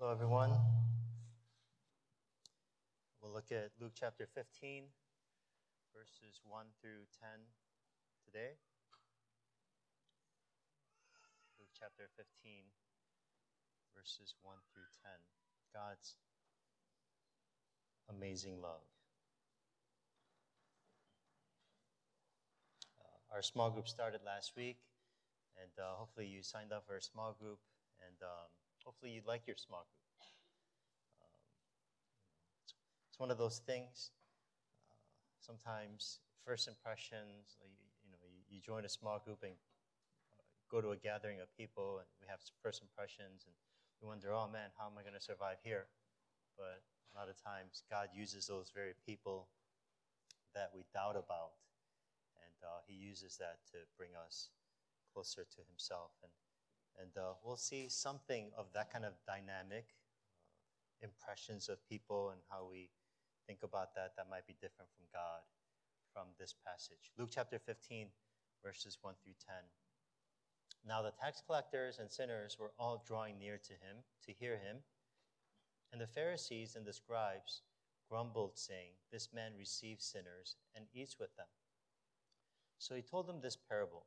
Hello, everyone. We'll look at Luke chapter 15, verses 1 through 10 today. Luke chapter 15, verses 1 through 10. God's amazing love. Uh, our small group started last week, and uh, hopefully you signed up for a small group, and um, hopefully you like your small group. Um, it's, it's one of those things. Uh, sometimes first impressions, like, you know, you, you join a small group and uh, go to a gathering of people, and we have first impressions, and we wonder, oh man, how am I going to survive here? But a lot of times, God uses those very people that we doubt about, and uh, He uses that to bring us closer to Himself. And, and uh, we'll see something of that kind of dynamic, uh, impressions of people, and how we think about that that might be different from God from this passage. Luke chapter 15, verses 1 through 10. Now the tax collectors and sinners were all drawing near to him to hear him. And the Pharisees and the scribes grumbled, saying, This man receives sinners and eats with them. So he told them this parable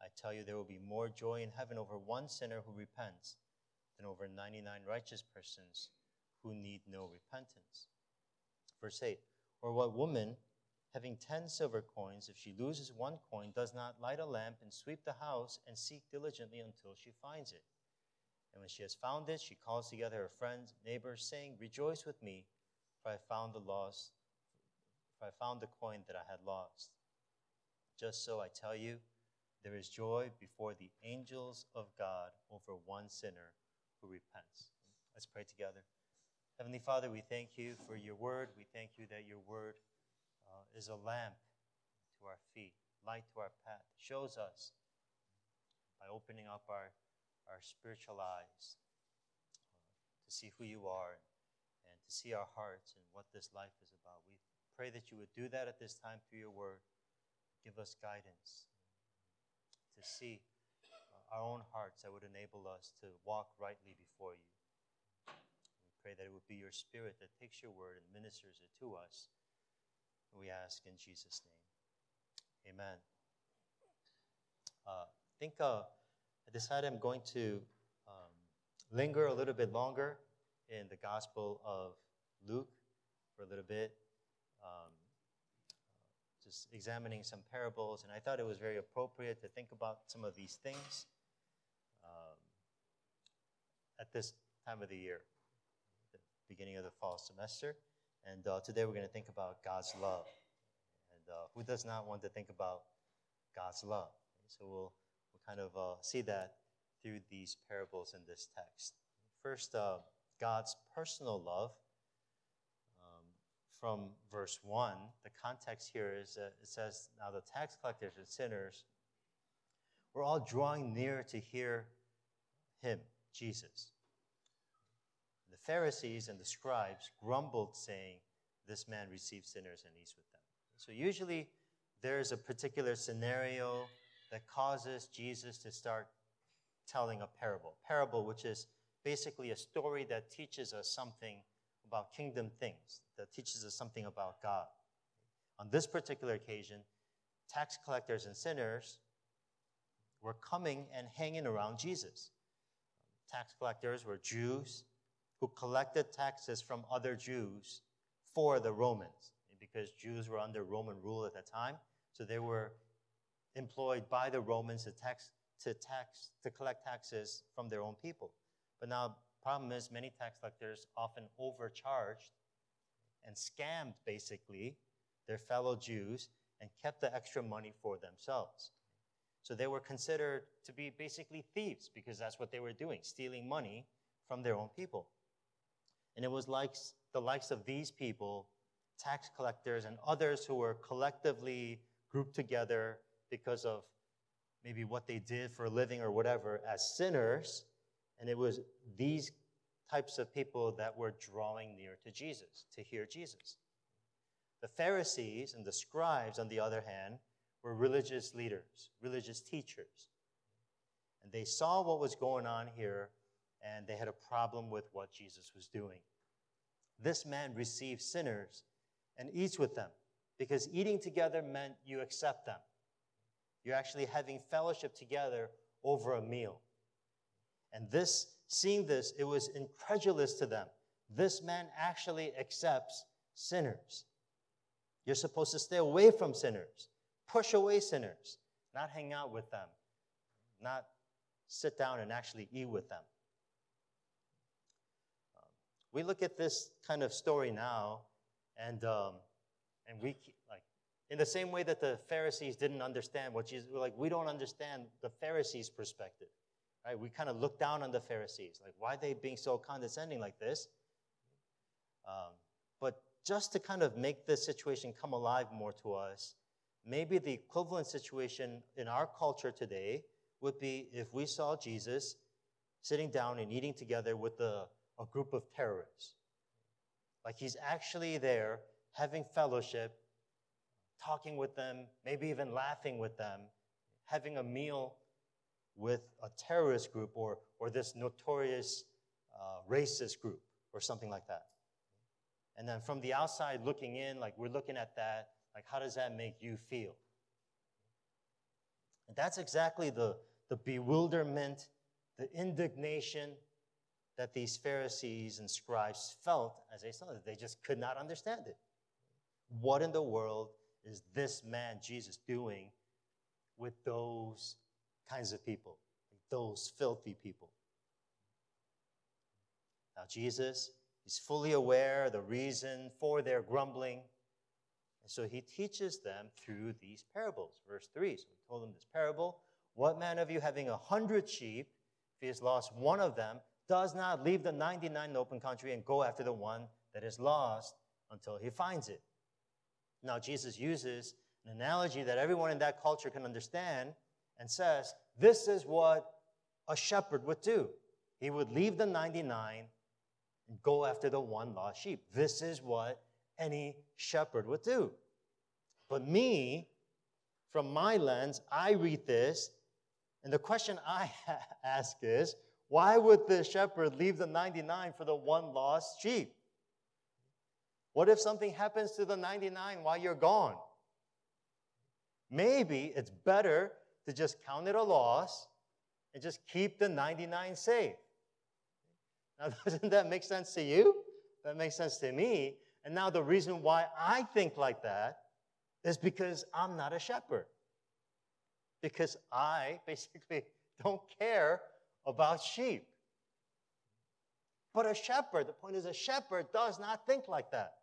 I tell you, there will be more joy in heaven over one sinner who repents than over 99 righteous persons who need no repentance. Verse 8 Or what woman, having 10 silver coins, if she loses one coin, does not light a lamp and sweep the house and seek diligently until she finds it? And when she has found it, she calls together her friends, neighbors, saying, Rejoice with me, for I found the lost, for I found the coin that I had lost. Just so I tell you, there is joy before the angels of God over one sinner who repents. Let's pray together. Heavenly Father, we thank you for your word. We thank you that your word uh, is a lamp to our feet, light to our path, shows us by opening up our our spiritual eyes uh, to see who you are and to see our hearts and what this life is about. We pray that you would do that at this time through your word. Give us guidance to see uh, our own hearts that would enable us to walk rightly before you. We pray that it would be your spirit that takes your word and ministers it to us. We ask in Jesus' name. Amen. Uh, think uh, I decided I'm going to um, linger a little bit longer in the Gospel of Luke for a little bit, just examining some parables, and I thought it was very appropriate to think about some of these things um, at this time of the year, the beginning of the fall semester. And uh, today we're going to think about God's love. And uh, who does not want to think about God's love? So we'll we kind of uh, see that through these parables in this text. First, uh, God's personal love. From verse 1, the context here is that it says, Now the tax collectors and sinners were all drawing near to hear him, Jesus. The Pharisees and the scribes grumbled, saying, This man receives sinners and eats with them. So usually there's a particular scenario that causes Jesus to start telling a parable. Parable, which is basically a story that teaches us something about kingdom things, that teaches us something about God. On this particular occasion, tax collectors and sinners were coming and hanging around Jesus. Tax collectors were Jews who collected taxes from other Jews for the Romans, because Jews were under Roman rule at that time. So they were employed by the Romans to tax to tax to collect taxes from their own people. But now problem is many tax collectors often overcharged and scammed basically their fellow Jews and kept the extra money for themselves. So they were considered to be basically thieves because that's what they were doing, stealing money from their own people. And it was like the likes of these people, tax collectors, and others who were collectively grouped together because of maybe what they did for a living or whatever as sinners. And it was these types of people that were drawing near to Jesus, to hear Jesus. The Pharisees and the scribes, on the other hand, were religious leaders, religious teachers. And they saw what was going on here, and they had a problem with what Jesus was doing. This man receives sinners and eats with them because eating together meant you accept them. You're actually having fellowship together over a meal. And this, seeing this, it was incredulous to them. This man actually accepts sinners. You're supposed to stay away from sinners, push away sinners, not hang out with them, not sit down and actually eat with them. Um, we look at this kind of story now, and um, and we like in the same way that the Pharisees didn't understand what Jesus, like we don't understand the Pharisees' perspective, right? We kind of look down on the Pharisees, like why are they being so condescending like this? Um, but just to kind of make this situation come alive more to us, maybe the equivalent situation in our culture today would be if we saw Jesus sitting down and eating together with a, a group of terrorists. Like he's actually there having fellowship, talking with them, maybe even laughing with them, having a meal with a terrorist group or, or this notorious uh, racist group or something like that. And then from the outside looking in, like we're looking at that, like how does that make you feel? And that's exactly the, the bewilderment, the indignation that these Pharisees and scribes felt as they saw it. They just could not understand it. What in the world is this man, Jesus, doing with those kinds of people, those filthy people? Now, Jesus, is fully aware of the reason for their grumbling. And so he teaches them through these parables. Verse 3. So he told them this parable What man of you having a hundred sheep, if he has lost one of them, does not leave the 99 in the open country and go after the one that is lost until he finds it? Now, Jesus uses an analogy that everyone in that culture can understand and says, This is what a shepherd would do. He would leave the 99 and go after the one lost sheep. This is what any shepherd would do. But me, from my lens, I read this, and the question I ask is why would the shepherd leave the 99 for the one lost sheep? What if something happens to the 99 while you're gone? Maybe it's better to just count it a loss and just keep the 99 safe. Now, doesn't that make sense to you? That makes sense to me. And now the reason why I think like that is because I'm not a shepherd. Because I basically don't care about sheep. But a shepherd, the point is, a shepherd does not think like that.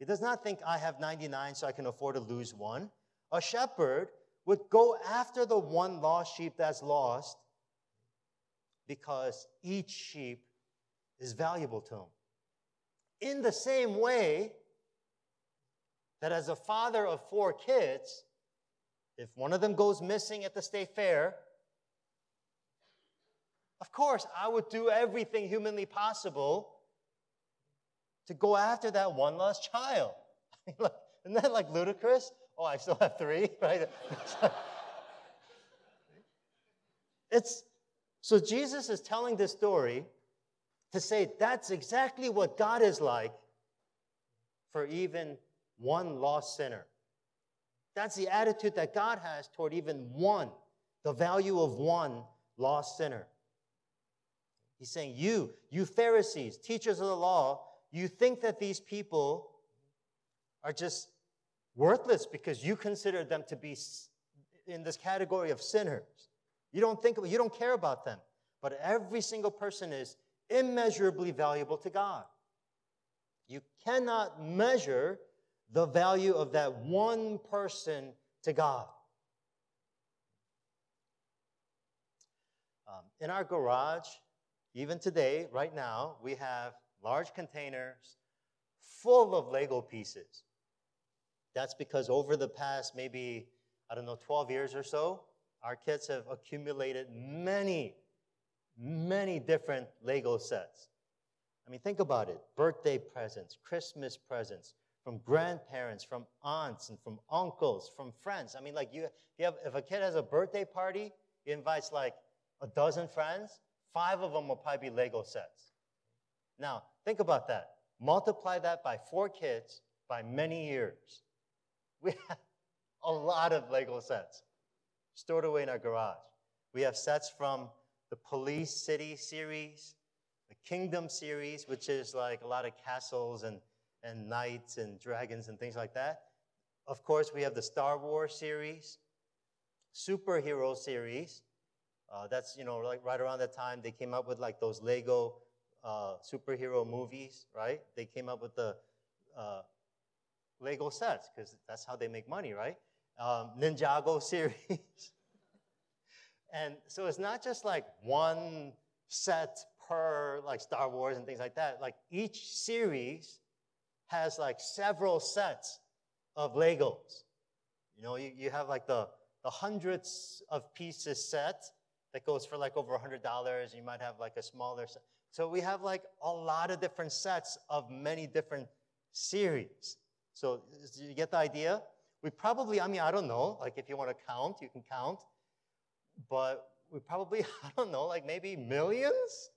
He does not think I have 99 so I can afford to lose one. A shepherd would go after the one lost sheep that's lost because each sheep is valuable to him. In the same way that as a father of four kids, if one of them goes missing at the state fair, of course, I would do everything humanly possible to go after that one lost child. Isn't that like ludicrous? Oh, I still have three, right? it's so Jesus is telling this story to say that's exactly what God is like for even one lost sinner. That's the attitude that God has toward even one, the value of one lost sinner. He's saying, You, you Pharisees, teachers of the law, you think that these people are just worthless because you consider them to be in this category of sinners. You don't think you don't care about them. But every single person is immeasurably valuable to God. You cannot measure the value of that one person to God. Um, in our garage, even today, right now, we have large containers full of Lego pieces. That's because over the past maybe, I don't know, 12 years or so, our kids have accumulated many, many different Lego sets. I mean, think about it birthday presents, Christmas presents, from grandparents, from aunts, and from uncles, from friends. I mean, like, you, if, you have, if a kid has a birthday party, he invites like a dozen friends, five of them will probably be Lego sets. Now, think about that. Multiply that by four kids by many years. We have a lot of Lego sets stored away in our garage. We have sets from the Police City series, the Kingdom series, which is like a lot of castles and, and knights and dragons and things like that. Of course, we have the Star Wars series, superhero series. Uh, that's, you know, like right around that time they came up with like those Lego uh, superhero movies, right? They came up with the uh, Lego sets because that's how they make money, right? Um, Ninjago series. and so it's not just like one set per like Star Wars and things like that. Like each series has like several sets of Legos. You know, you, you have like the, the hundreds of pieces set that goes for like over a $100. You might have like a smaller set. So we have like a lot of different sets of many different series. So you get the idea? We probably, I mean, I don't know, like if you want to count, you can count, but we probably, I don't know, like maybe millions?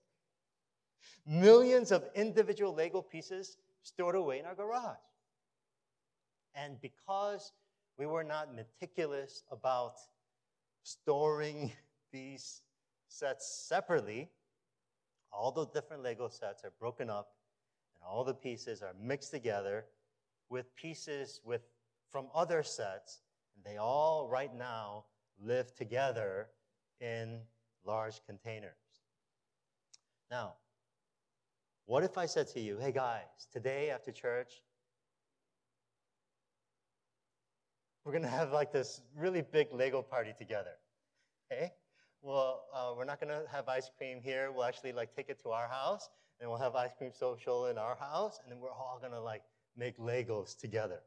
Millions of individual Lego pieces stored away in our garage. And because we were not meticulous about storing these sets separately, all the different Lego sets are broken up and all the pieces are mixed together with pieces with, from other sets. And they all right now live together in large containers. Now, what if I said to you, hey guys, today after church, we're going to have like this really big Lego party together. Okay? Well, uh, we're not going to have ice cream here. We'll actually like take it to our house and we'll have ice cream social in our house and then we're all going to like make Legos together.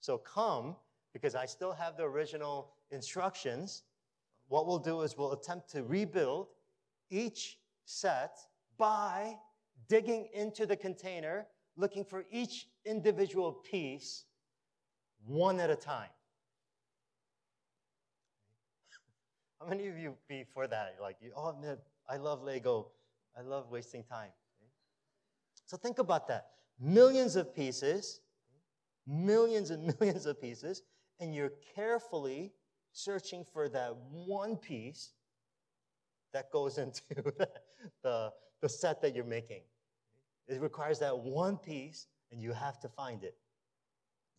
So come because I still have the original instructions. What we'll do is we'll attempt to rebuild each set by digging into the container, looking for each individual piece one at a time. How many of you be for that? Like, oh man, I love Lego. I love wasting time. So think about that. Millions of pieces, millions and millions of pieces, and you're carefully searching for that one piece that goes into the, the, set that you're making. It requires that one piece, and you have to find it.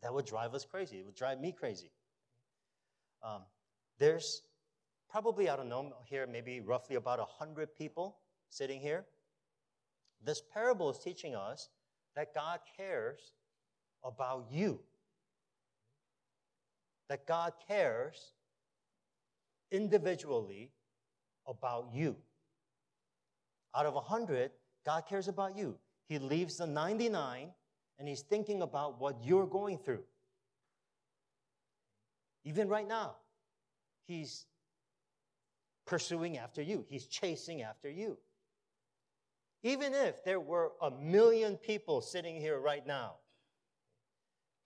That would drive us crazy. It would drive me crazy. Um, there's probably, I don't know, here maybe roughly about 100 people sitting here. This parable is teaching us that God cares about you. That God cares individually about you. Out of 100, God cares about you. He leaves the 99 and he's thinking about what you're going through. Even right now, he's pursuing after you, he's chasing after you. Even if there were a million people sitting here right now,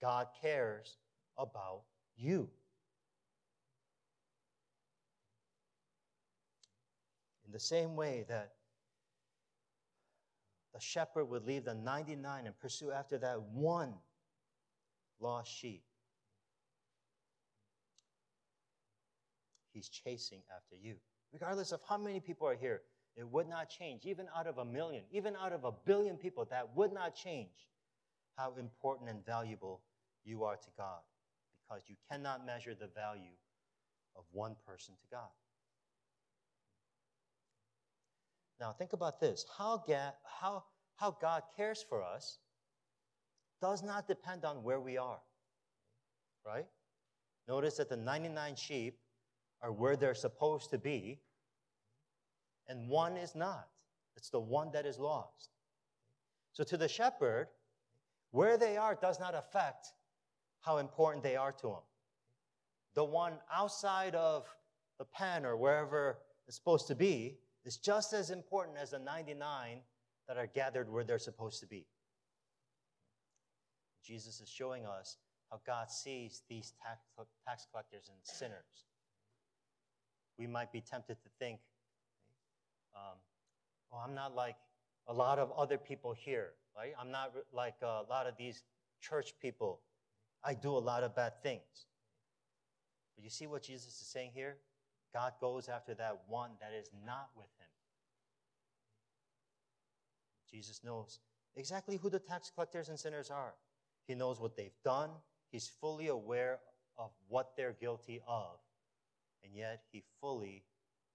God cares about you. In the same way that the shepherd would leave the 99 and pursue after that one lost sheep. He's chasing after you. Regardless of how many people are here, it would not change. Even out of a million, even out of a billion people, that would not change how important and valuable you are to God because you cannot measure the value of one person to God. Now, think about this how, ga- how, how God cares for us does not depend on where we are, right? Notice that the 99 sheep are where they're supposed to be, and one is not. It's the one that is lost. So, to the shepherd, where they are does not affect how important they are to him. The one outside of the pen or wherever it's supposed to be is just as important as the 99 that are gathered where they're supposed to be. Jesus is showing us how God sees these tax, collectors and sinners. We might be tempted to think, um, oh, I'm not like a lot of other people here, right? I'm not like a lot of these church people. I do a lot of bad things. But you see what Jesus is saying here? God goes after that one that is not with him. Jesus knows exactly who the tax collectors and sinners are. He knows what they've done. He's fully aware of what they're guilty of. And yet, he fully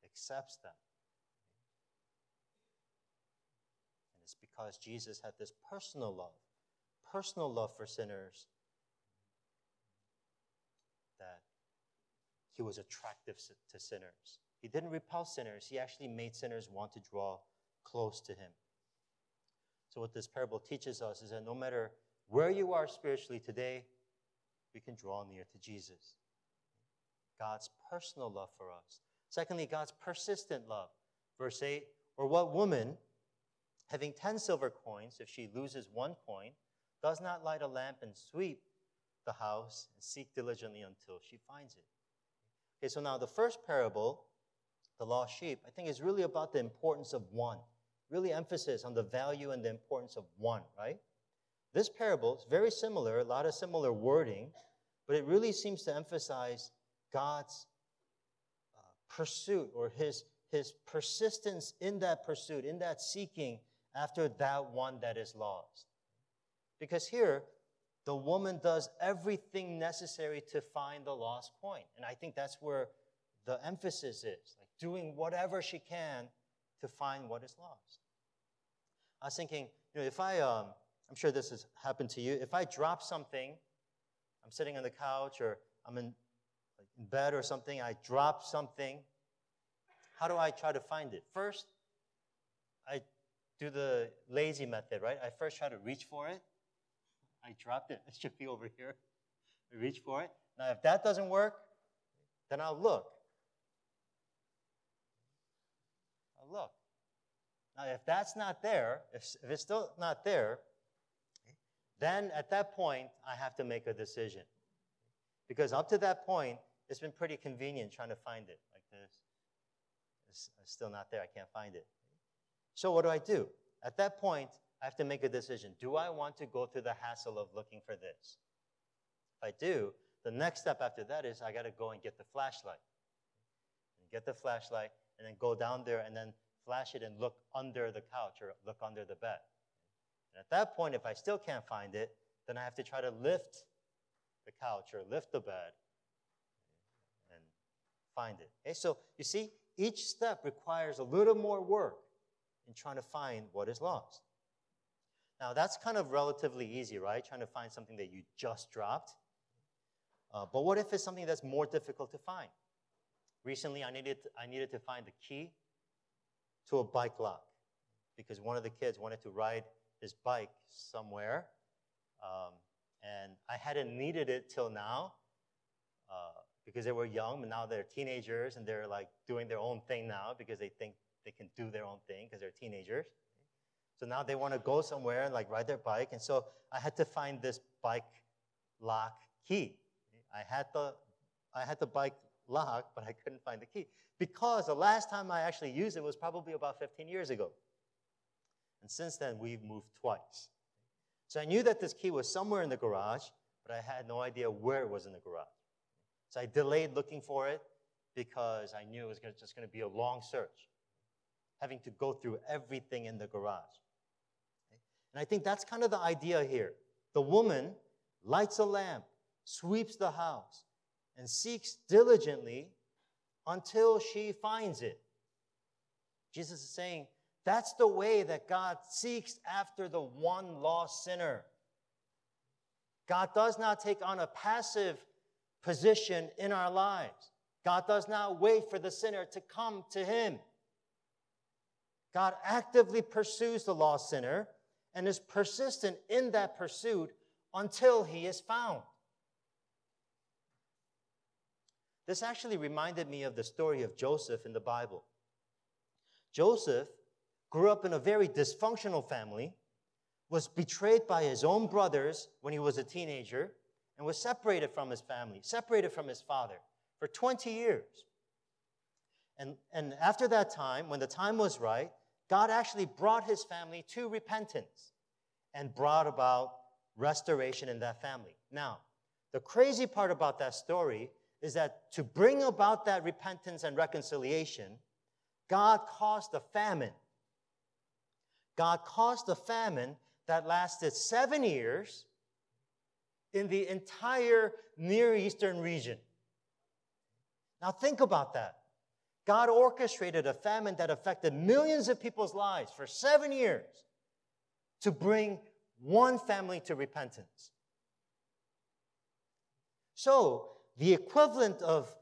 accepts them. And it's because Jesus had this personal love, personal love for sinners, that he was attractive to sinners. He didn't repel sinners, he actually made sinners want to draw close to him. So, what this parable teaches us is that no matter where you are spiritually today, we can draw near to Jesus. God's personal love for us. Secondly, God's persistent love. Verse 8 Or what woman, having 10 silver coins, if she loses one coin, does not light a lamp and sweep the house and seek diligently until she finds it? Okay, so now the first parable, the lost sheep, I think is really about the importance of one. Really emphasis on the value and the importance of one, right? This parable is very similar, a lot of similar wording, but it really seems to emphasize God's uh, pursuit or his, his persistence in that pursuit, in that seeking after that one that is lost. Because here, the woman does everything necessary to find the lost coin. And I think that's where the emphasis is like doing whatever she can to find what is lost. I was thinking, you know, if I, um, I'm sure this has happened to you. If I drop something, I'm sitting on the couch or I'm in, like, in bed or something, I drop something, how do I try to find it? First, I do the lazy method, right? I first try to reach for it. I dropped it. It should be over here. I reach for it. Now, if that doesn't work, then I'll look. I'll look. Now, if that's not there, if, if it's still not there, then at that point, I have to make a decision. Because up to that point, it's been pretty convenient trying to find it like this. It's, it's still not there. I can't find it. So what do I do? At that point, I have to make a decision. Do I want to go through the hassle of looking for this? If I do, the next step after that is I got to go and get the flashlight. And get the flashlight and then go down there and then flash it and look under the couch or look under the bed. And at that point, if I still can't find it, then I have to try to lift the couch or lift the bed and find it. Okay, so you see, each step requires a little more work in trying to find what is lost. Now, that's kind of relatively easy, right? Trying to find something that you just dropped. Uh, but what if it's something that's more difficult to find? Recently, I needed, I needed to find the key to a bike lock because one of the kids wanted to ride his bike somewhere. Um, and I hadn't needed it till now uh, because they were young, but now they're teenagers and they're like doing their own thing now because they think they can do their own thing because they're teenagers. So now they want to go somewhere and like ride their bike. And so I had to find this bike lock key. I had the, I had the bike lock, but I couldn't find the key because the last time I actually used it was probably about 15 years ago. And since then, we've moved twice. So I knew that this key was somewhere in the garage, but I had no idea where it was in the garage. So I delayed looking for it because I knew it was just going to be a long search, having to go through everything in the garage. And I think that's kind of the idea here. The woman lights a lamp, sweeps the house, and seeks diligently until she finds it. Jesus is saying, that's the way that God seeks after the one lost sinner. God does not take on a passive position in our lives. God does not wait for the sinner to come to him. God actively pursues the lost sinner, and is persistent in that pursuit until he is found. This actually reminded me of the story of Joseph in the Bible. Joseph grew up in a very dysfunctional family, was betrayed by his own brothers when he was a teenager, and was separated from his family, separated from his father for 20 years. And, and after that time, when the time was right, God actually brought his family to repentance and brought about restoration in that family. Now, the crazy part about that story is that to bring about that repentance and reconciliation, God caused a famine. God caused a famine that lasted seven years in the entire Near Eastern region. Now, think about that. God orchestrated a famine that affected millions of people's lives for seven years to bring one family to repentance. So, the equivalent of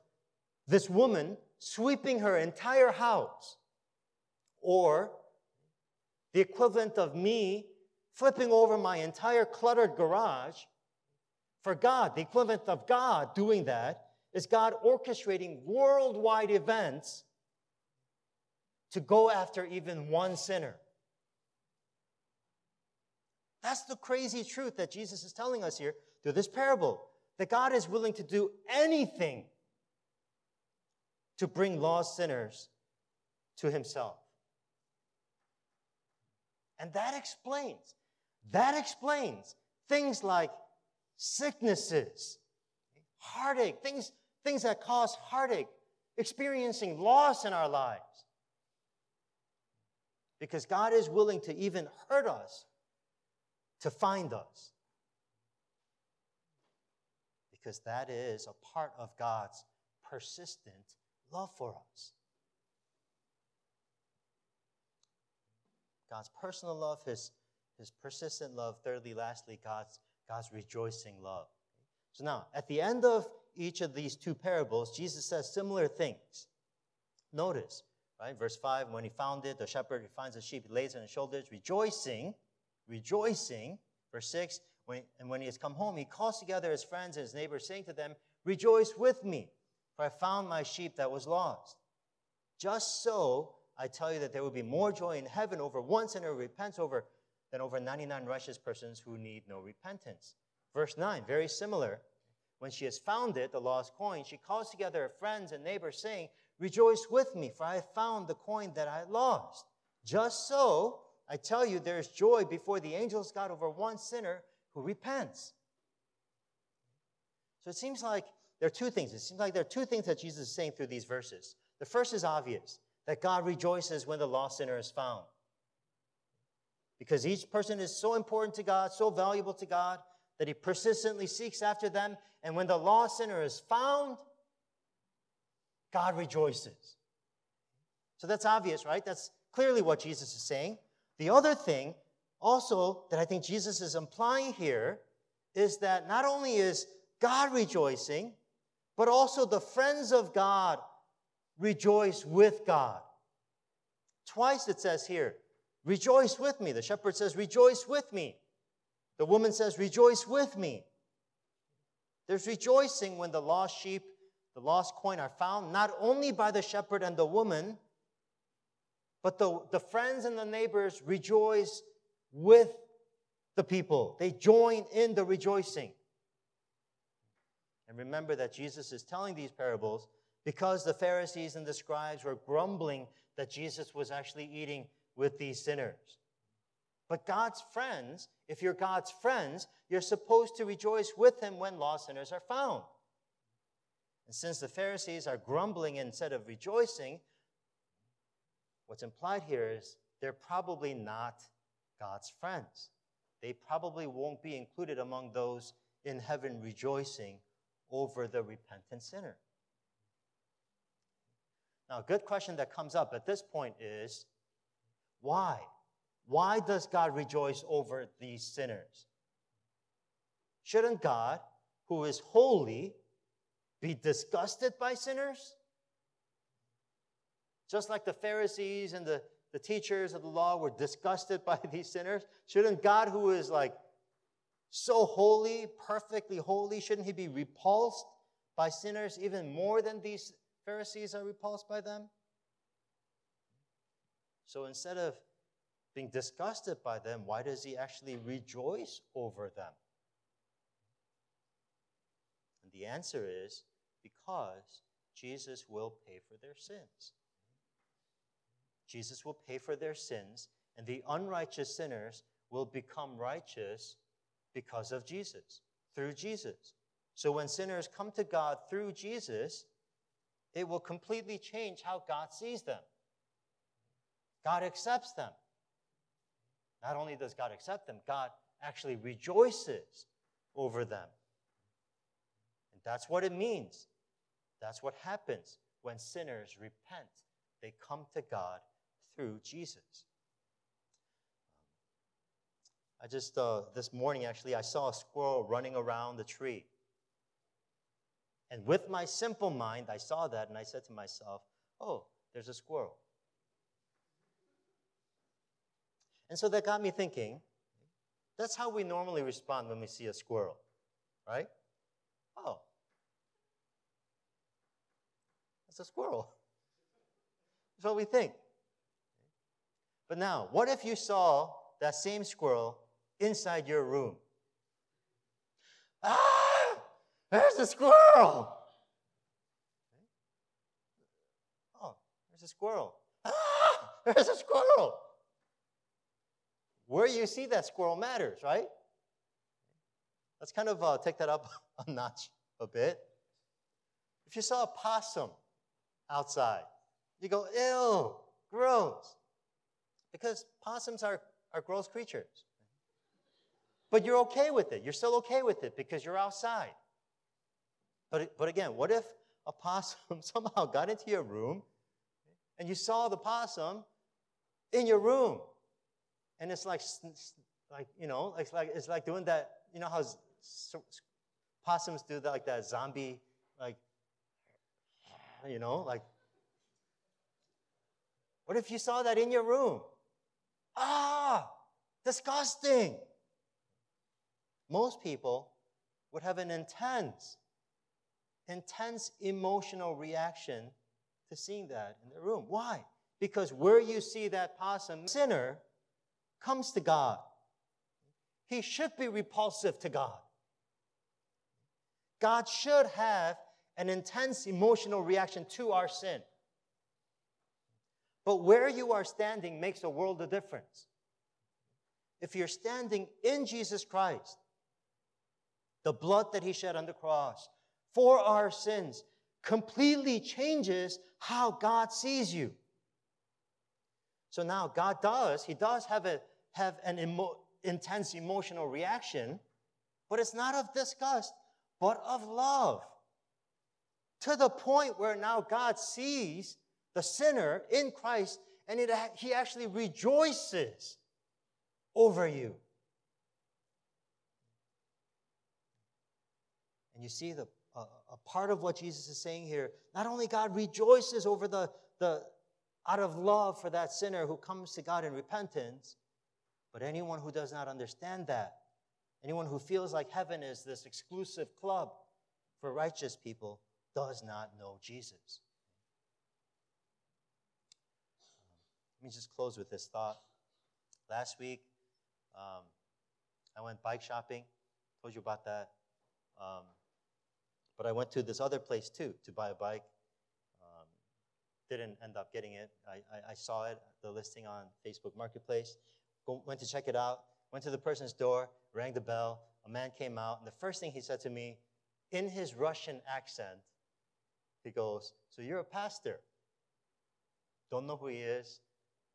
this woman sweeping her entire house, or the equivalent of me flipping over my entire cluttered garage, for God, the equivalent of God doing that is God orchestrating worldwide events to go after even one sinner. That's the crazy truth that Jesus is telling us here through this parable that God is willing to do anything to bring lost sinners to himself. And that explains, that explains things like sicknesses, heartache, things, things that cause heartache, experiencing loss in our lives. Because God is willing to even hurt us to find us. Because that is a part of God's persistent love for us. God's personal love, his, his persistent love. Thirdly, lastly, God's, God's rejoicing love. So now, at the end of each of these two parables, Jesus says similar things. Notice, right? Verse 5 when he found it, the shepherd finds the sheep, he lays it on his shoulders, rejoicing rejoicing. Verse 6 when, And when he has come home, he calls together his friends and his neighbors, saying to them, Rejoice with me, for I found my sheep that was lost. Just so, I tell you that there will be more joy in heaven over one sinner who repents over than over 99 righteous persons who need no repentance. Verse 9, very similar. When she has found it, the lost coin, she calls together her friends and neighbors, saying, Rejoice with me, for I have found the coin that I lost. Just so, I tell you, there is joy before the angels God over one sinner who repents. So it seems like there are two things. It seems like there are two things that Jesus is saying through these verses. The first is obvious that God rejoices when the lost sinner is found. Because each person is so important to God, so valuable to God, that he persistently seeks after them. And when the lost sinner is found, God rejoices. So that's obvious, right? That's clearly what Jesus is saying. The other thing also that I think Jesus is implying here is that not only is God rejoicing, but also the friends of God rejoice with God. Twice it says here, rejoice with me. The shepherd says, rejoice with me. The woman says, rejoice with me. There's rejoicing when the lost sheep, the lost coin are found, not only by the shepherd and the woman, but the, the friends and the neighbors rejoice with the people. They join in the rejoicing. And remember that Jesus is telling these parables because the Pharisees and the scribes were grumbling that Jesus was actually eating with these sinners. But God's friends, if you're God's friends, you're supposed to rejoice with him when lost sinners are found. And since the Pharisees are grumbling instead of rejoicing, What's implied here is they're probably not God's friends. They probably won't be included among those in heaven rejoicing over the repentant sinner. Now, a good question that comes up at this point is why? Why does God rejoice over these sinners? Shouldn't God, who is holy, be disgusted by sinners? Just like the Pharisees and the the teachers of the law were disgusted by these sinners? Shouldn't God, who is like so holy, perfectly holy, shouldn't he be repulsed by sinners even more than these Pharisees are repulsed by them? So instead of being disgusted by them, why does he actually rejoice over them? And the answer is because Jesus will pay for their sins. Jesus will pay for their sins, and the unrighteous sinners will become righteous because of Jesus, through Jesus. So when sinners come to God through Jesus, it will completely change how God sees them. God accepts them. Not only does God accept them, God actually rejoices over them. And that's what it means. That's what happens when sinners repent. They come to God through Jesus. I just, uh, this morning actually, I saw a squirrel running around the tree. And with my simple mind, I saw that and I said to myself, oh, there's a squirrel. And so that got me thinking that's how we normally respond when we see a squirrel, right? Oh, it's a squirrel. That's what we think. But now, what if you saw that same squirrel inside your room? Ah, there's a squirrel. Oh, there's a squirrel. Ah, there's a squirrel. Where you see that squirrel matters, right? Let's kind of uh, take that up a notch a bit. If you saw a possum outside, you go, ew, gross. Because possums are, are gross creatures. But you're okay with it. You're still okay with it because you're outside. But, but again, what if a possum somehow got into your room and you saw the possum in your room? And it's like, like you know, it's like, it's like doing that, you know how possums do that, like that zombie, like, you know, like, what if you saw that in your room? Ah, disgusting. Most people would have an intense, intense emotional reaction to seeing that in their room. Why? Because where you see that possum sinner comes to God, he should be repulsive to God. God should have an intense emotional reaction to our sin. But where you are standing makes a world of difference. If you're standing in Jesus Christ, the blood that he shed on the cross for our sins completely changes how God sees you. So now God does, he does have, a, have an emo- intense emotional reaction, but it's not of disgust, but of love. To the point where now God sees the sinner in Christ, and it, he actually rejoices over you. And you see the uh, a part of what Jesus is saying here. Not only God rejoices over the, the out of love for that sinner who comes to God in repentance, but anyone who does not understand that, anyone who feels like heaven is this exclusive club for righteous people, does not know Jesus. Let me just close with this thought. Last week, um, I went bike shopping. Told you about that. Um, but I went to this other place too to buy a bike. Um, didn't end up getting it. I, I, I, saw it, the listing on Facebook Marketplace. Went to check it out. Went to the person's door, rang the bell. A man came out, and the first thing he said to me, in his Russian accent, he goes, "So you're a pastor?" Don't know who he is.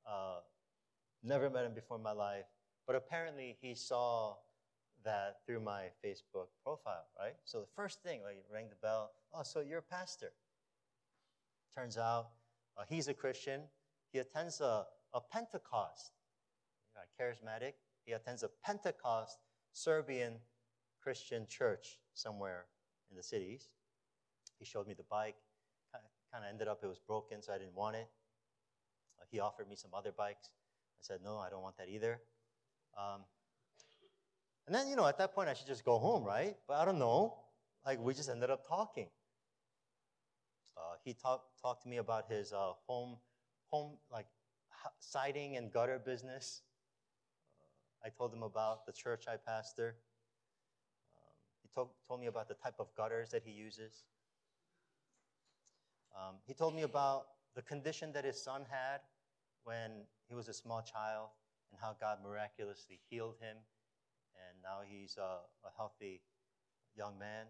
Uh, never met him before in my life, but apparently he saw that through my Facebook profile, right? So the first thing, like, rang the bell. Oh, so you're a pastor. Turns out uh, he's a Christian. He attends a, a Pentecost, charismatic. He attends a Pentecost Serbian Christian church somewhere in the cities. He showed me the bike. Kind of ended up, it was broken, so I didn't want it. Uh, he offered me some other bikes. I said, no, I don't want that either. Um, and then, you know, at that point, I should just go home, right? But I don't know. Like, we just ended up talking. Uh, he talked talked to me about his uh, home, home like siding and gutter business. I told him about the church I pastor. Um, he told, told me about the type of gutters that he uses. Um, he told me about the condition that his son had when he was a small child and how God miraculously healed him. And now he's a, a healthy young man.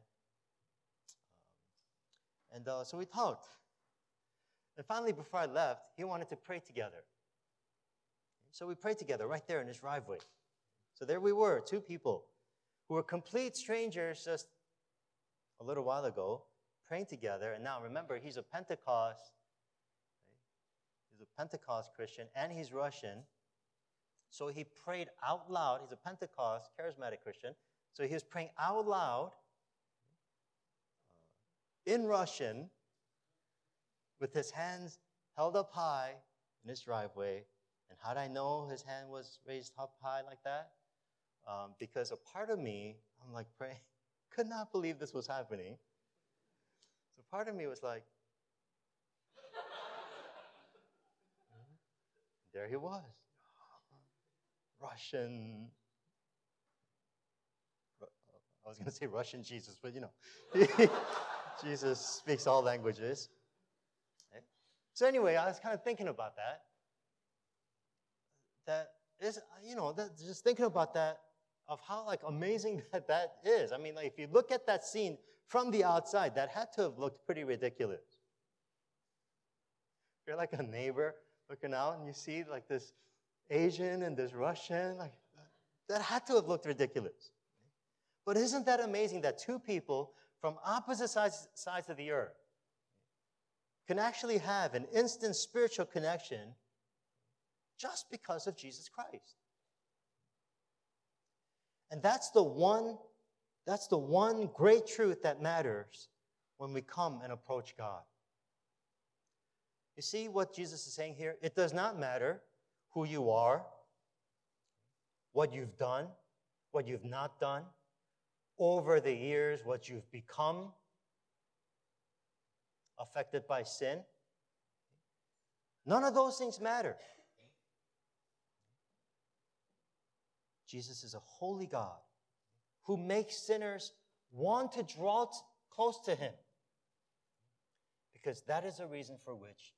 Um, and uh, so we talked. And finally, before I left, he wanted to pray together. So we prayed together right there in his driveway. So there we were, two people who were complete strangers just a little while ago, praying together. And now remember, he's a Pentecost, he's a Pentecost Christian, and he's Russian. So he prayed out loud. He's a Pentecost charismatic Christian. So he was praying out loud uh, in Russian with his hands held up high in his driveway. And how did I know his hand was raised up high like that? Um, because a part of me, I'm like praying, could not believe this was happening. So part of me was like, there he was. Russian. I was going to say Russian Jesus, but you know, Jesus speaks all languages. So anyway, I was kind of thinking about that. That is, you know, that, just thinking about that of how like amazing that that is. I mean, like if you look at that scene from the outside, that had to have looked pretty ridiculous. You're like a neighbor looking out and you see like this Asian and this Russian, like that had to have looked ridiculous. But isn't that amazing that two people from opposite sides, sides of the earth can actually have an instant spiritual connection just because of Jesus Christ. And that's the one that's the one great truth that matters when we come and approach God. You see what Jesus is saying here? It does not matter who you are, what you've done, what you've not done, over the years, what you've become, affected by sin. None of those things matter. Jesus is a holy God who makes sinners want to draw t- close to him because that is the reason for which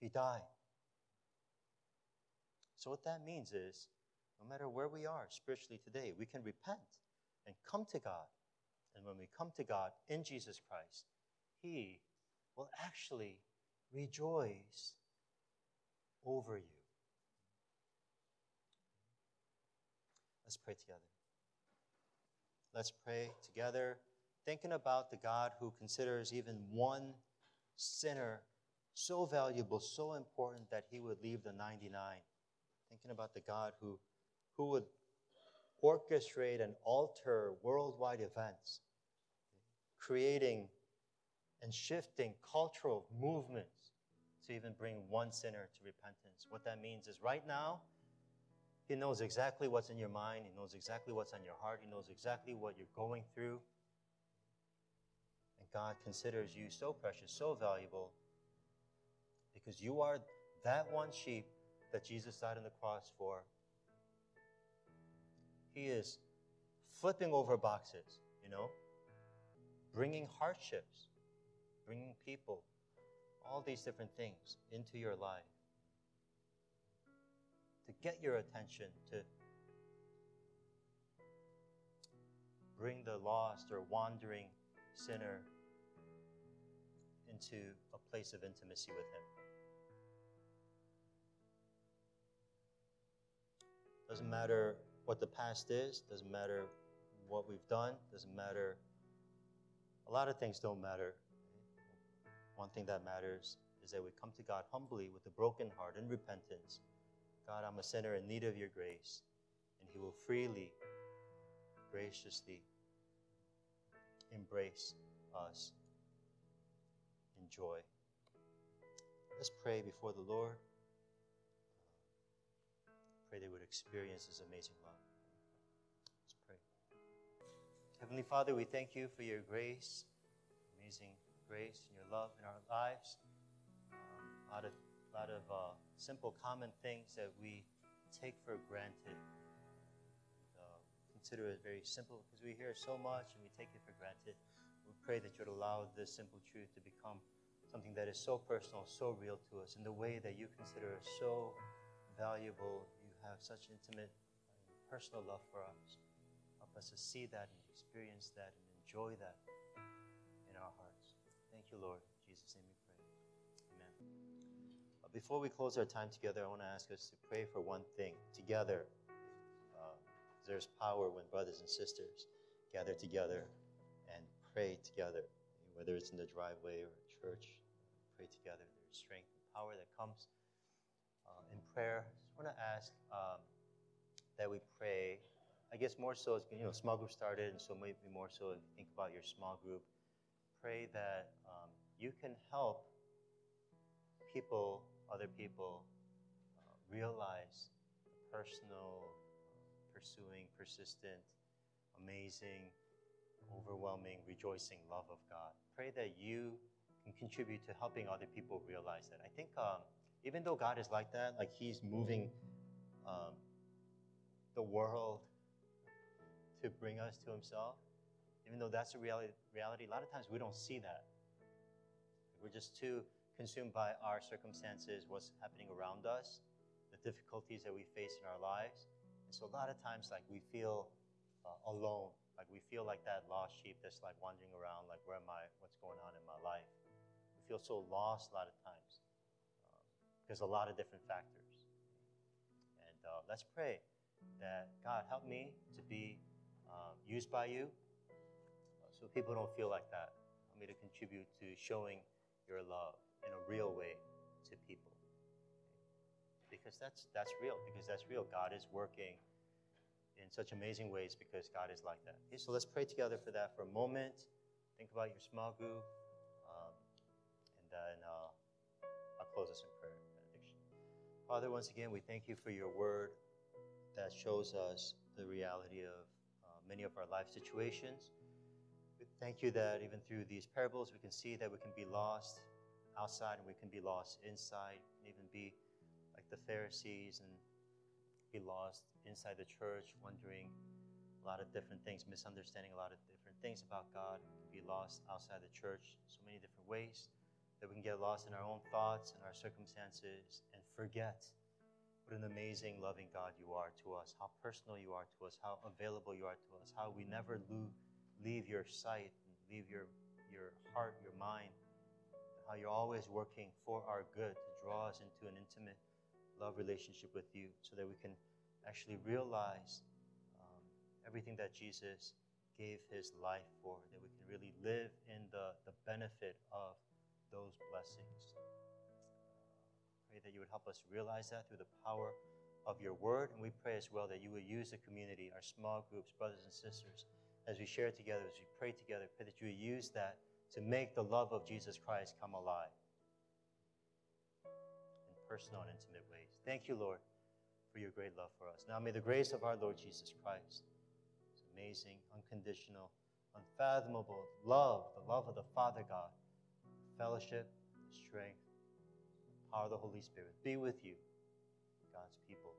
he died. So, what that means is no matter where we are spiritually today, we can repent and come to God. And when we come to God in Jesus Christ, He will actually rejoice over you. Let's pray together. Let's pray together, thinking about the God who considers even one sinner so valuable, so important that he would leave the 99. Thinking about the God who, who would orchestrate and alter worldwide events, creating and shifting cultural movements to even bring one sinner to repentance. What that means is right now, He knows exactly what's in your mind, He knows exactly what's on your heart, He knows exactly what you're going through. And God considers you so precious, so valuable, because you are that one sheep that Jesus died on the cross for. He is flipping over boxes, you know, bringing hardships bringing people, all these different things into your life to get your attention, to bring the lost or wandering sinner into a place of intimacy with Him. Doesn't matter what the past is, doesn't matter what we've done, doesn't matter. A lot of things don't matter one thing that matters is that we come to God humbly with a broken heart and repentance. God, I'm a sinner in need of your grace. And He will freely, graciously embrace us in joy. Let's pray before the Lord. pray they would experience His amazing love. Let's pray. Heavenly Father, we thank you for your grace, amazing grace, and your love in our lives. Um, lot of, lot of uh, simple, common things that we take for granted. Uh, consider it very simple because we hear so much and we take it for granted. We pray that you'd allow this simple truth to become something that is so personal, so real to us, in the way that you consider us so valuable. You have such intimate, personal love for us. Help us to see that and experience that and enjoy that in our hearts. Thank you, Lord. In Jesus' name before we close our time together, I want to ask us to pray for one thing together. Uh, there's power when brothers and sisters gather together and pray together, whether it's in the driveway or church. Pray together. There's strength and power that comes uh, in prayer. I just want to ask um, that we pray. I guess more so, you know, small group started, and so maybe more so think about your small group. Pray that um, you can help people, other people, uh, realize personal, pursuing, persistent, amazing, overwhelming, rejoicing love of God. Pray that you can contribute to helping other people realize that. I think um, even though God is like that, like He's moving um, the world to bring us to Himself, even though that's a reality, reality, a lot of times we don't see that. We're just too consumed by our circumstances, what's happening around us, the difficulties that we face in our lives. And so a lot of times, like, we feel uh, alone. Like, we feel like that lost sheep that's like wandering around, like, where am I? What's going on in my life? We feel so lost a lot of times um, because a lot of different factors. And uh, let's pray that God help me to be um, used by you uh, so people don't feel like that. Help me to contribute to showing your love in a real way to people. Because that's, that's real, because that's real. God is working in such amazing ways because God is like that. Okay, so let's pray together for that for a moment. Think about your small group, um, and then uh, I'll close us in prayer and benediction. Father, once again, we thank you for your word that shows us the reality of uh, many of our life situations. We thank you that even through these parables, we can see that we can be lost outside and we can be lost inside, even be like the Pharisees and be lost inside the church, wondering a lot of different things, misunderstanding a lot of different things about God. Be lost outside the church so many different ways that we can get lost in our own thoughts and our circumstances and forget what an amazing, loving God you are to us, how personal you are to us, how available you are to us, how we never leave your sight, leave your, your heart, your mind, how you're always working for our good to draw us into an intimate love relationship with you so that we can actually realize um, everything that Jesus gave his life for, that we can really live in the, the benefit of those blessings. Pray that you would help us realize that through the power of your word. And we pray as well that you would use the community, our small groups, brothers and sisters, as we share together, as we pray together, pray that you would use that to make the love of Jesus Christ come alive in personal and intimate ways. Thank you, Lord, for your great love for us. Now may the grace of our Lord Jesus Christ, his amazing, unconditional, unfathomable love, the love of the Father God, fellowship, strength, power of the Holy Spirit be with you, God's people,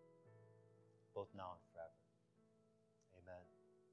both now and